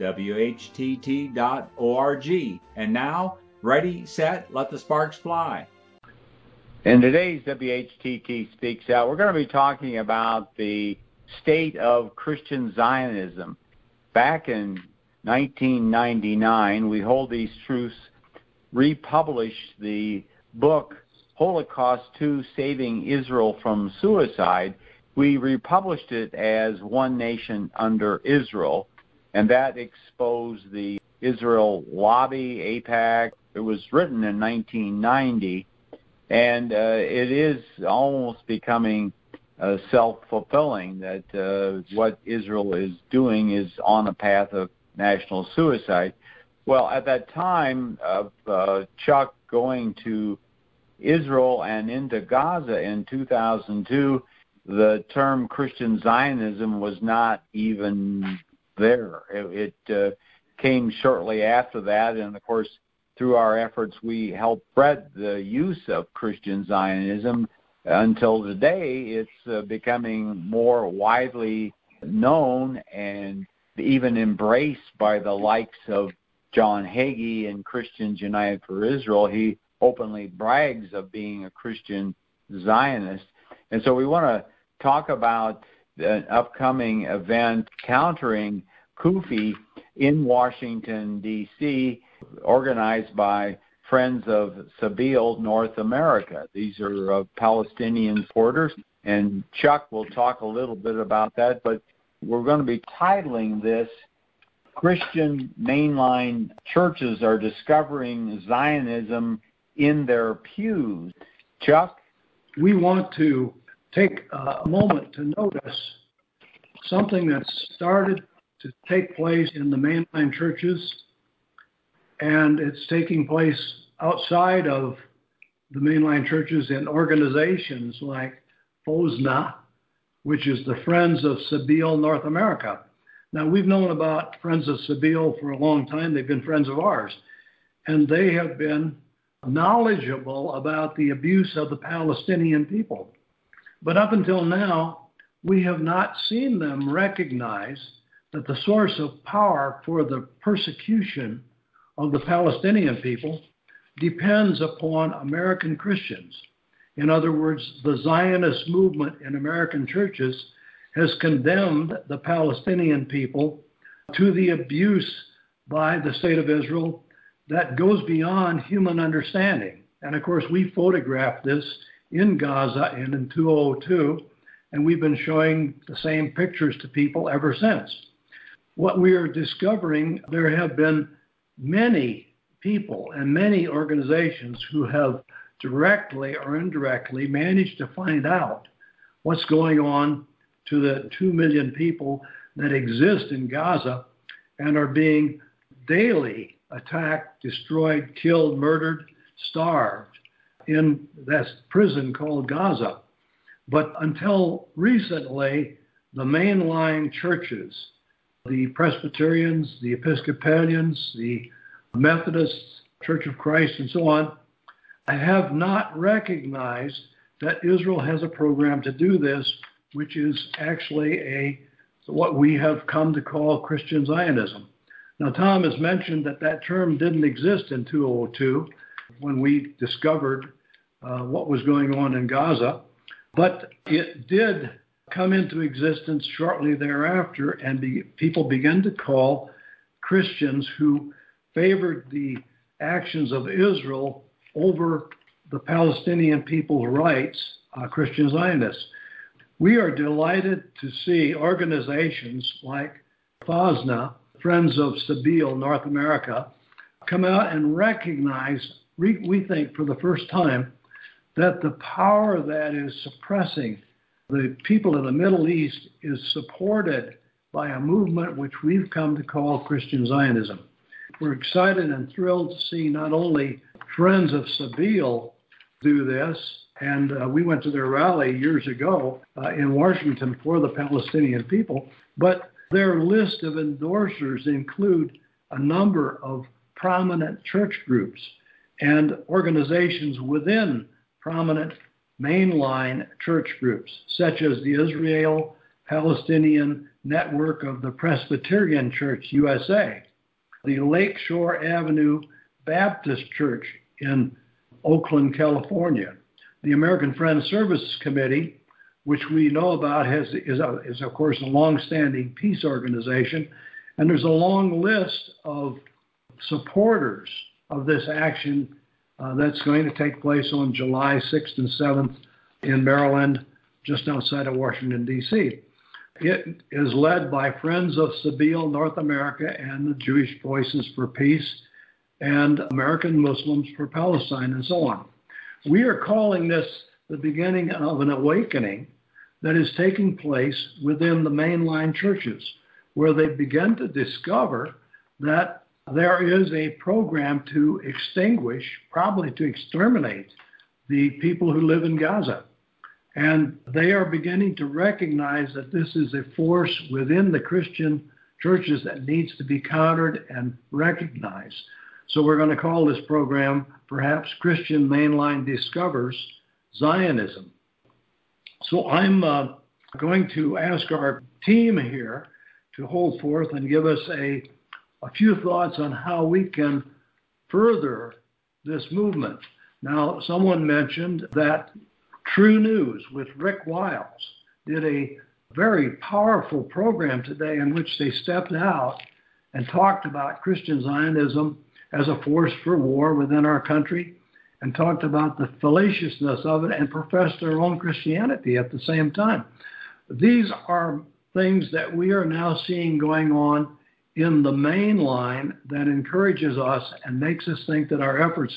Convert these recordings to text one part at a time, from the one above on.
WHTT.org. And now, Ready, set, let the sparks fly. In today's WHTT Speaks Out, we're going to be talking about the state of Christian Zionism. Back in 1999, We Hold These Truths republished the book Holocaust 2 Saving Israel from Suicide. We republished it as One Nation Under Israel, and that exposed the Israel lobby, AIPAC, it was written in 1990, and uh, it is almost becoming uh, self-fulfilling that uh, what Israel is doing is on a path of national suicide. Well, at that time of uh, Chuck going to Israel and into Gaza in 2002, the term Christian Zionism was not even there. It, it uh, came shortly after that, and of course, through our efforts, we helped spread the use of Christian Zionism. Until today, it's uh, becoming more widely known and even embraced by the likes of John Hagee and Christians United for Israel. He openly brags of being a Christian Zionist. And so we want to talk about an upcoming event countering CUFI in Washington, D.C., organized by Friends of Sabeel North America. These are uh, Palestinian supporters, and Chuck will talk a little bit about that, but we're going to be titling this Christian mainline churches are discovering Zionism in their pews. Chuck? We want to take a moment to notice something that started to take place in the mainline churches, and it's taking place outside of the mainline churches in organizations like FOSNA, which is the Friends of Sabeel North America. Now, we've known about Friends of Sabeel for a long time. They've been friends of ours, and they have been knowledgeable about the abuse of the Palestinian people. But up until now, we have not seen them recognize that the source of power for the persecution of the Palestinian people depends upon American Christians. In other words, the Zionist movement in American churches has condemned the Palestinian people to the abuse by the state of Israel that goes beyond human understanding. And of course, we photographed this in Gaza and in 2002, and we've been showing the same pictures to people ever since. What we are discovering, there have been many people and many organizations who have directly or indirectly managed to find out what's going on to the 2 million people that exist in Gaza and are being daily attacked, destroyed, killed, murdered, starved in that prison called Gaza. But until recently, the mainline churches the Presbyterians, the Episcopalians, the Methodists, Church of Christ, and so on, have not recognized that Israel has a program to do this, which is actually a what we have come to call Christian Zionism. Now, Tom has mentioned that that term didn't exist in 2002 when we discovered uh, what was going on in Gaza, but it did come into existence shortly thereafter, and be, people began to call Christians who favored the actions of Israel over the Palestinian people's rights uh, Christian Zionists. We are delighted to see organizations like FOSNA, Friends of Sabeel North America, come out and recognize, we think for the first time, that the power that is suppressing the people in the Middle East is supported by a movement which we've come to call Christian Zionism. we're excited and thrilled to see not only Friends of Sabeel do this, and uh, we went to their rally years ago uh, in Washington for the Palestinian people, but their list of endorsers include a number of prominent church groups and organizations within prominent mainline church groups, such as the Israel Palestinian Network of the Presbyterian Church USA, the Lakeshore Avenue Baptist Church in Oakland, California, the American Friends Service Committee, which we know about has, is, a, is of course a long-standing peace organization, and there's a long list of supporters of this action Uh, that's going to take place on July 6th and 7th in Maryland, just outside of Washington, D.C. It is led by Friends of Sabeel North America and the Jewish Voices for Peace and American Muslims for Palestine and so on. We are calling this the beginning of an awakening that is taking place within the mainline churches, where they begin to discover that there is a program to extinguish, probably to exterminate, the people who live in Gaza. And they are beginning to recognize that this is a force within the Christian churches that needs to be countered and recognized. So we're going to call this program perhaps Christian Mainline Discovers Zionism. So I'm uh, going to ask our team here to hold forth and give us a, a few thoughts on how we can further this movement. Now, someone mentioned that TruNews with Rick Wiles did a very powerful program today in which they stepped out and talked about Christian Zionism as a force for war within our country and talked about the fallaciousness of it and professed their own Christianity at the same time. These are things that we are now seeing going on in the main line that encourages us and makes us think that our efforts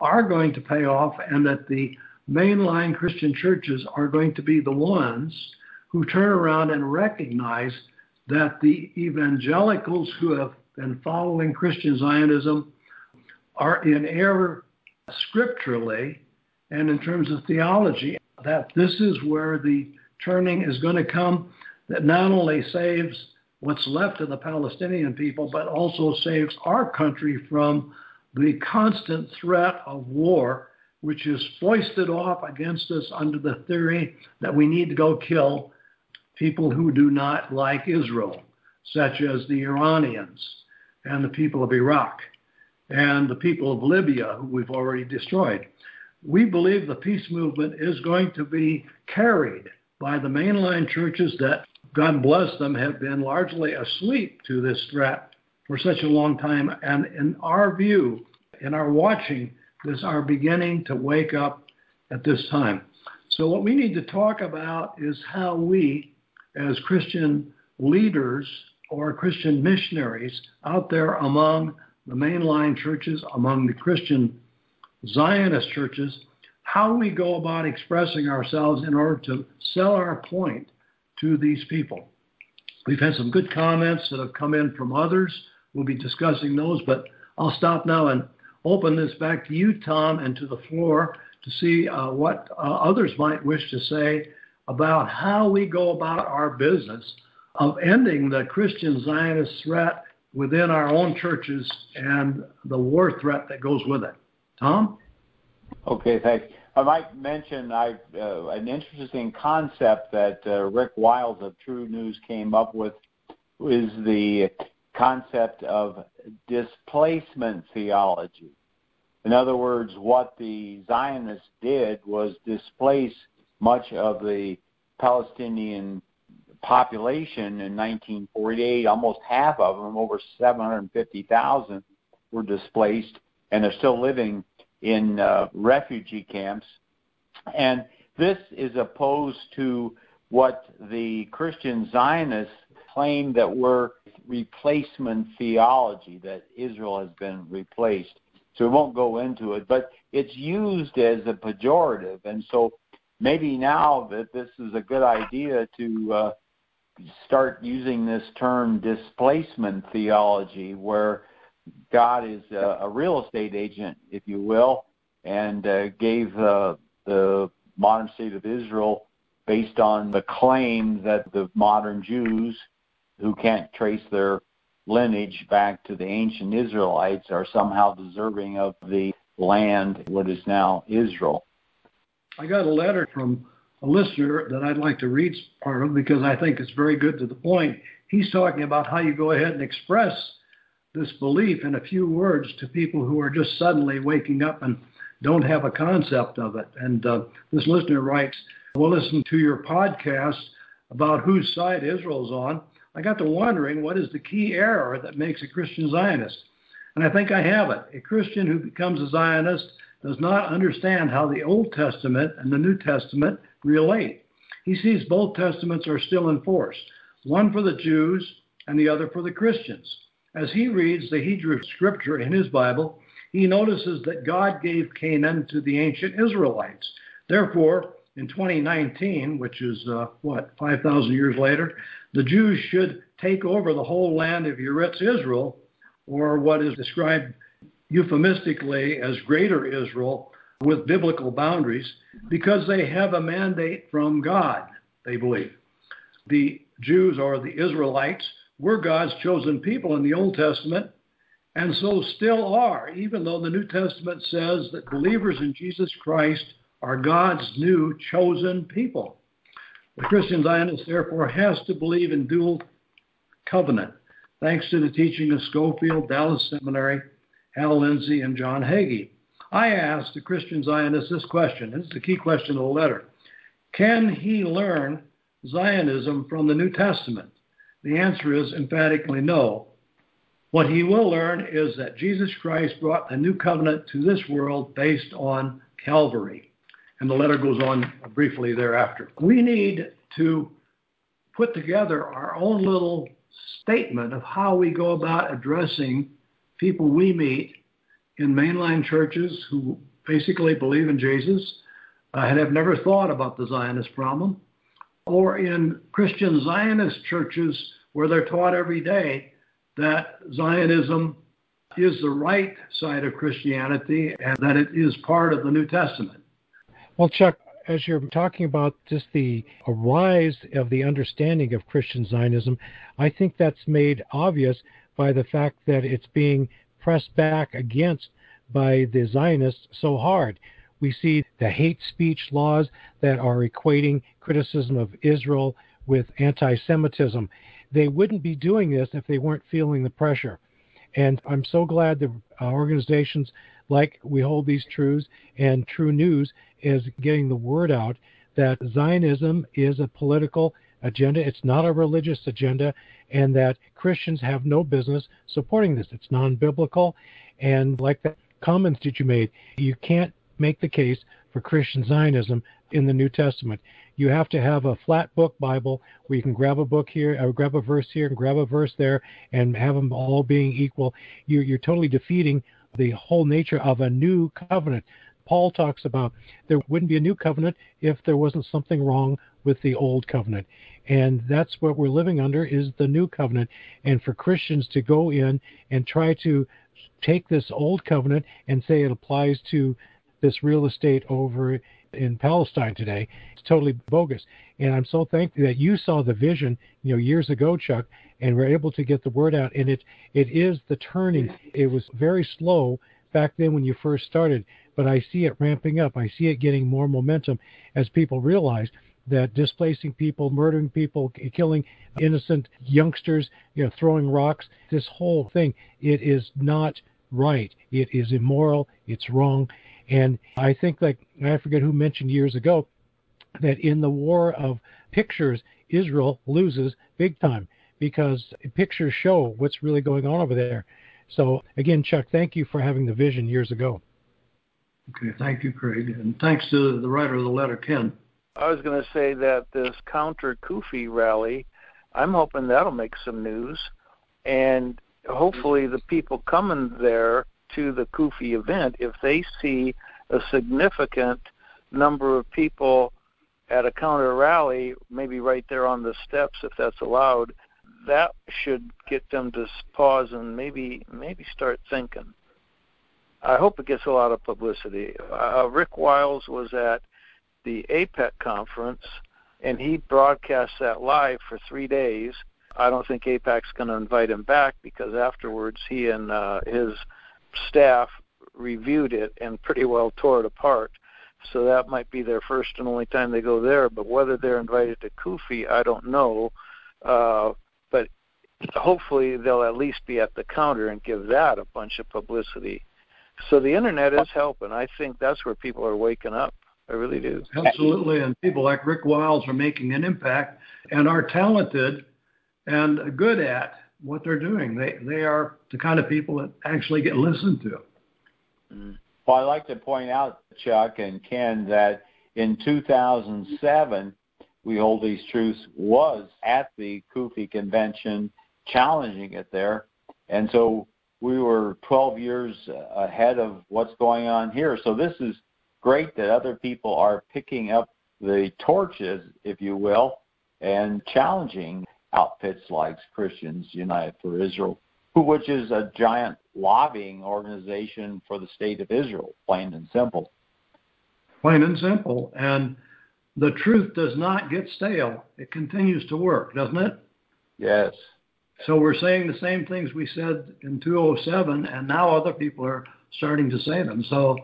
are going to pay off and that the mainline Christian churches are going to be the ones who turn around and recognize that the evangelicals who have been following Christian Zionism are in error scripturally and in terms of theology, that this is where the turning is going to come that not only saves what's left of the Palestinian people, but also saves our country from the constant threat of war which is foisted off against us under the theory that we need to go kill people who do not like Israel, such as the Iranians and the people of Iraq and the people of Libya, who we've already destroyed. We believe the peace movement is going to be carried by the mainline churches that, God bless them, have been largely asleep to this threat for such a long time. And in our view, in our watching, this are beginning to wake up at this time. So, what we need to talk about is how we, as Christian leaders or Christian missionaries out there among the mainline churches, among the Christian Zionist churches, how we go about expressing ourselves in order to sell our point to these people. We've had some good comments that have come in from others. We'll be discussing those, but I'll stop now and open this back to you, Tom, and to the floor to see uh, what uh, others might wish to say about how we go about our business of ending the Christian Zionist threat within our own churches and the war threat that goes with it. Tom? Okay, thanks. I might mention I, uh, an interesting concept that uh, Rick Wiles of TruNews came up with is the concept of displacement theology. In other words, what the Zionists did was displace much of the Palestinian population in 1948. Almost half of them, over 750,000, were displaced and are still living in uh, refugee camps. And this is opposed to what the Christian Zionists claim that were replacement theology, that Israel has been replaced. So we won't go into it, but it's used as a pejorative. And so maybe now that this is a good idea to uh, start using this term displacement theology, where God is a, a real estate agent, if you will, and uh, gave uh, the modern state of Israel based on the claim that the modern Jews who can't trace their lineage back to the ancient Israelites are somehow deserving of the land, what is now Israel. I got a letter from a listener that I'd like to read part of because I think it's very good to the point. He's talking about how you go ahead and express this belief in a few words to people who are just suddenly waking up and don't have a concept of it. And uh, this listener writes, We'll listen to your podcast about whose side Israel's on. I got to wondering what is the key error that makes a Christian Zionist? And I think I have it. A Christian who becomes a Zionist does not understand how the Old Testament and the New Testament relate. He sees both testaments are still in force, one for the Jews and the other for the Christians. As he reads the Hebrew scripture in his Bible, he notices that God gave Canaan to the ancient Israelites. Therefore, in 2019, which is uh, what, 5,000 years later, the Jews should take over the whole land of Eretz Israel, or what is described euphemistically as Greater Israel, with biblical boundaries, because they have a mandate from God, they believe. The Jews or the Israelites were God's chosen people in the Old Testament, and so still are, even though the New Testament says that believers in Jesus Christ are God's new chosen people. The Christian Zionist, therefore, has to believe in dual covenant, thanks to the teaching of Scofield, Dallas Seminary, Hal Lindsey, and John Hagee. I asked the Christian Zionist this question. This is the key question of the letter. Can he learn Zionism from the New Testament? The answer is emphatically no. What he will learn is that Jesus Christ brought a new covenant to this world based on Calvary. And the letter goes on briefly thereafter. We need to put together our own little statement of how we go about addressing people we meet in mainline churches who basically believe in Jesus uh, and have never thought about the Zionist problem, or in Christian Zionist churches where they're taught every day that Zionism is the right side of Christianity and that it is part of the New Testament. Well, Chuck, as you're talking about just the rise of the understanding of Christian Zionism, I think that's made obvious by the fact that it's being pressed back against by the Zionists so hard. We see the hate speech laws that are equating criticism of Israel with anti Semitism. They wouldn't be doing this if they weren't feeling the pressure. And I'm so glad that uh, organizations like We Hold These Truths and TruNews is getting the word out that Zionism is a political agenda. It's not a religious agenda, and that Christians have no business supporting this. It's non biblical. And like the comments that you made, you can't make the case for Christian Zionism in the New Testament. You have to have a flat book Bible where you can grab a book here, or grab a verse here, and grab a verse there, and have them all being equal. You're, you're totally defeating the whole nature of a new covenant. Paul talks about there wouldn't be a new covenant if there wasn't something wrong with the old covenant. And that's what we're living under is the new covenant. And for Christians to go in and try to take this old covenant and say it applies to this real estate over in Palestine today, it's totally bogus. And I'm so thankful that you saw the vision, you know, years ago, Chuck, and were able to get the word out. And it it is the turning. It was very slow back then when you first started, but I see it ramping up. I see it getting more momentum as people realize that displacing people, murdering people, killing innocent youngsters, you know, throwing rocks, this whole thing, it is not right. It is immoral. It's wrong. And I think, like, I forget who mentioned years ago that in the war of pictures, Israel loses big time because pictures show what's really going on over there. So, again, Chuck, thank you for having the vision years ago. Okay, thank you, Craig. And thanks to the writer of the letter, Ken. I was going to say that this counter CUFI rally, I'm hoping that'll make some news, and hopefully the people coming there to the CUFI event, if they see a significant number of people at a counter rally, maybe right there on the steps, if that's allowed, that should get them to pause and maybe maybe start thinking. I hope it gets a lot of publicity. Uh, Rick Wiles was at the AIPAC conference, and he broadcast that live for three days. I don't think AIPAC's going to invite him back because afterwards he and uh, his staff reviewed it and pretty well tore it apart. So that might be their first and only time they go there. But whether they're invited to CUFI, I don't know. Uh, but hopefully they'll at least be at the counter and give that a bunch of publicity. So the internet is helping. I think that's where people are waking up. I really do. Absolutely, and people like Rick Wiles are making an impact and are talented and good at what they're doing. They they are the kind of people that actually get listened to. Mm. Well, I'd like to point out, Chuck and Ken, that in 2007, We Hold These Truths was at the CUFI convention challenging it there. And so we were 12 years ahead of what's going on here. So this is great that other people are picking up the torches, if you will, and challenging outfits like Christians United for Israel, which is a giant lobbying organization for the state of Israel, plain and simple. Plain and simple. And the truth does not get stale. It continues to work, doesn't it? Yes. So we're saying the same things we said in 207, and now other people are starting to say them. So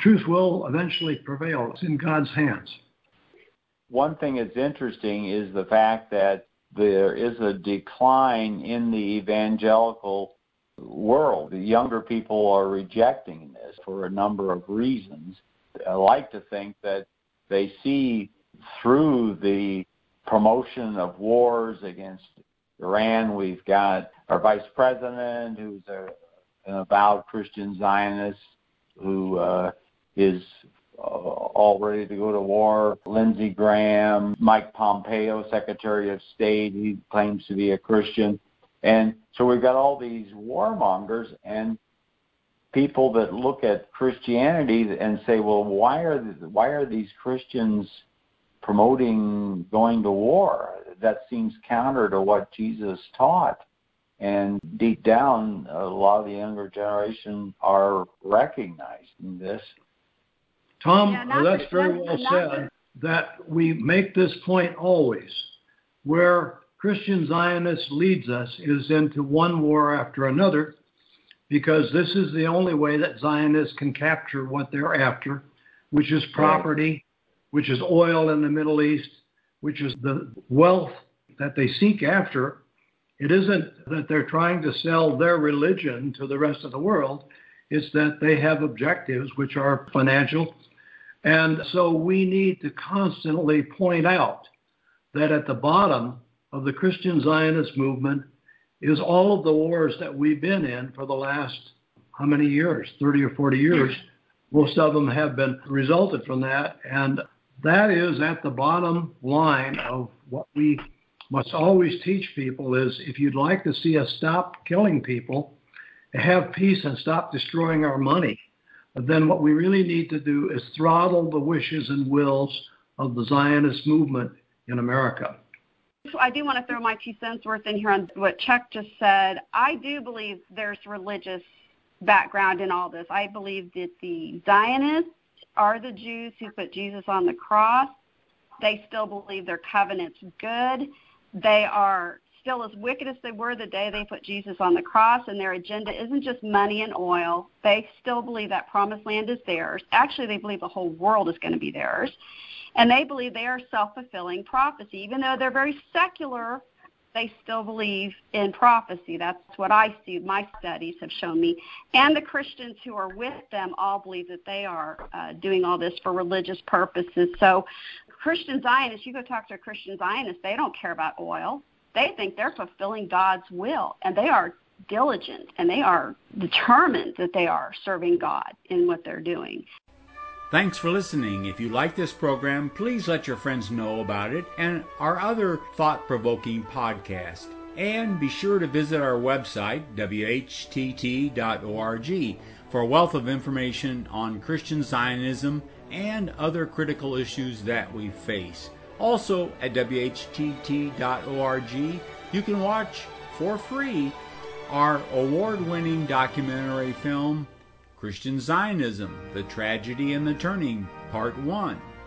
truth will eventually prevail. It's in God's hands. One thing that's interesting is the fact that there is a decline in the evangelical world. The younger people are rejecting this for a number of reasons. I like to think that they see through the promotion of wars against Iran. We've got our vice president, who's a, an avowed Christian Zionist, who uh, is Uh, all ready to go to war. Lindsey Graham, Mike Pompeo, Secretary of State, he claims to be a Christian. And so we've got all these warmongers and people that look at Christianity and say, well, why are why are these Christians promoting going to war? That seems counter to what Jesus taught. And deep down, a lot of the younger generation are recognizing this. Tom, yeah, that's very well said. That we make this point always, where Christian Zionist leads us is into one war after another, because this is the only way that Zionists can capture what they're after, which is property, which is oil in the Middle East, which is the wealth that they seek after. It isn't that they're trying to sell their religion to the rest of the world, it's that they have objectives which are financial. And so we need to constantly point out that at the bottom of the Christian Zionist movement is all of the wars that we've been in for the last how many years? 30 or 40 years. Most of them have been resulted from that. And that is at the bottom line of what we must always teach people is if you'd like to see us stop killing people have peace and stop destroying our money then what we really need to do is throttle the wishes and wills of the zionist movement in america I do want to throw my two cents worth in here on what Chuck just said. I do believe there's religious background in all this. I believe that the Zionists are the Jews who put Jesus on the cross. They still believe their covenant's good. They are still as wicked as they were the day they put Jesus on the cross, and their agenda isn't just money and oil. They still believe that promised land is theirs. Actually, they believe the whole world is going to be theirs. And they believe they are self fulfilling prophecy. Even though they're very secular, they still believe in prophecy. That's what I see. My studies have shown me. And the Christians who are with them all believe that they are uh, doing all this for religious purposes. So, Christian Zionists, you go talk to a Christian Zionist, they don't care about oil. They think they're fulfilling God's will, and they are diligent and they are determined that they are serving God in what they're doing. Thanks for listening. If you like this program, please let your friends know about it and our other thought provoking podcast. And be sure to visit our website, whtt.org, for a wealth of information on Christian Zionism and other critical issues that we face. Also at whtt.org, you can watch for free our award winning documentary film, Christian Zionism The Tragedy and the Turning, Part 1.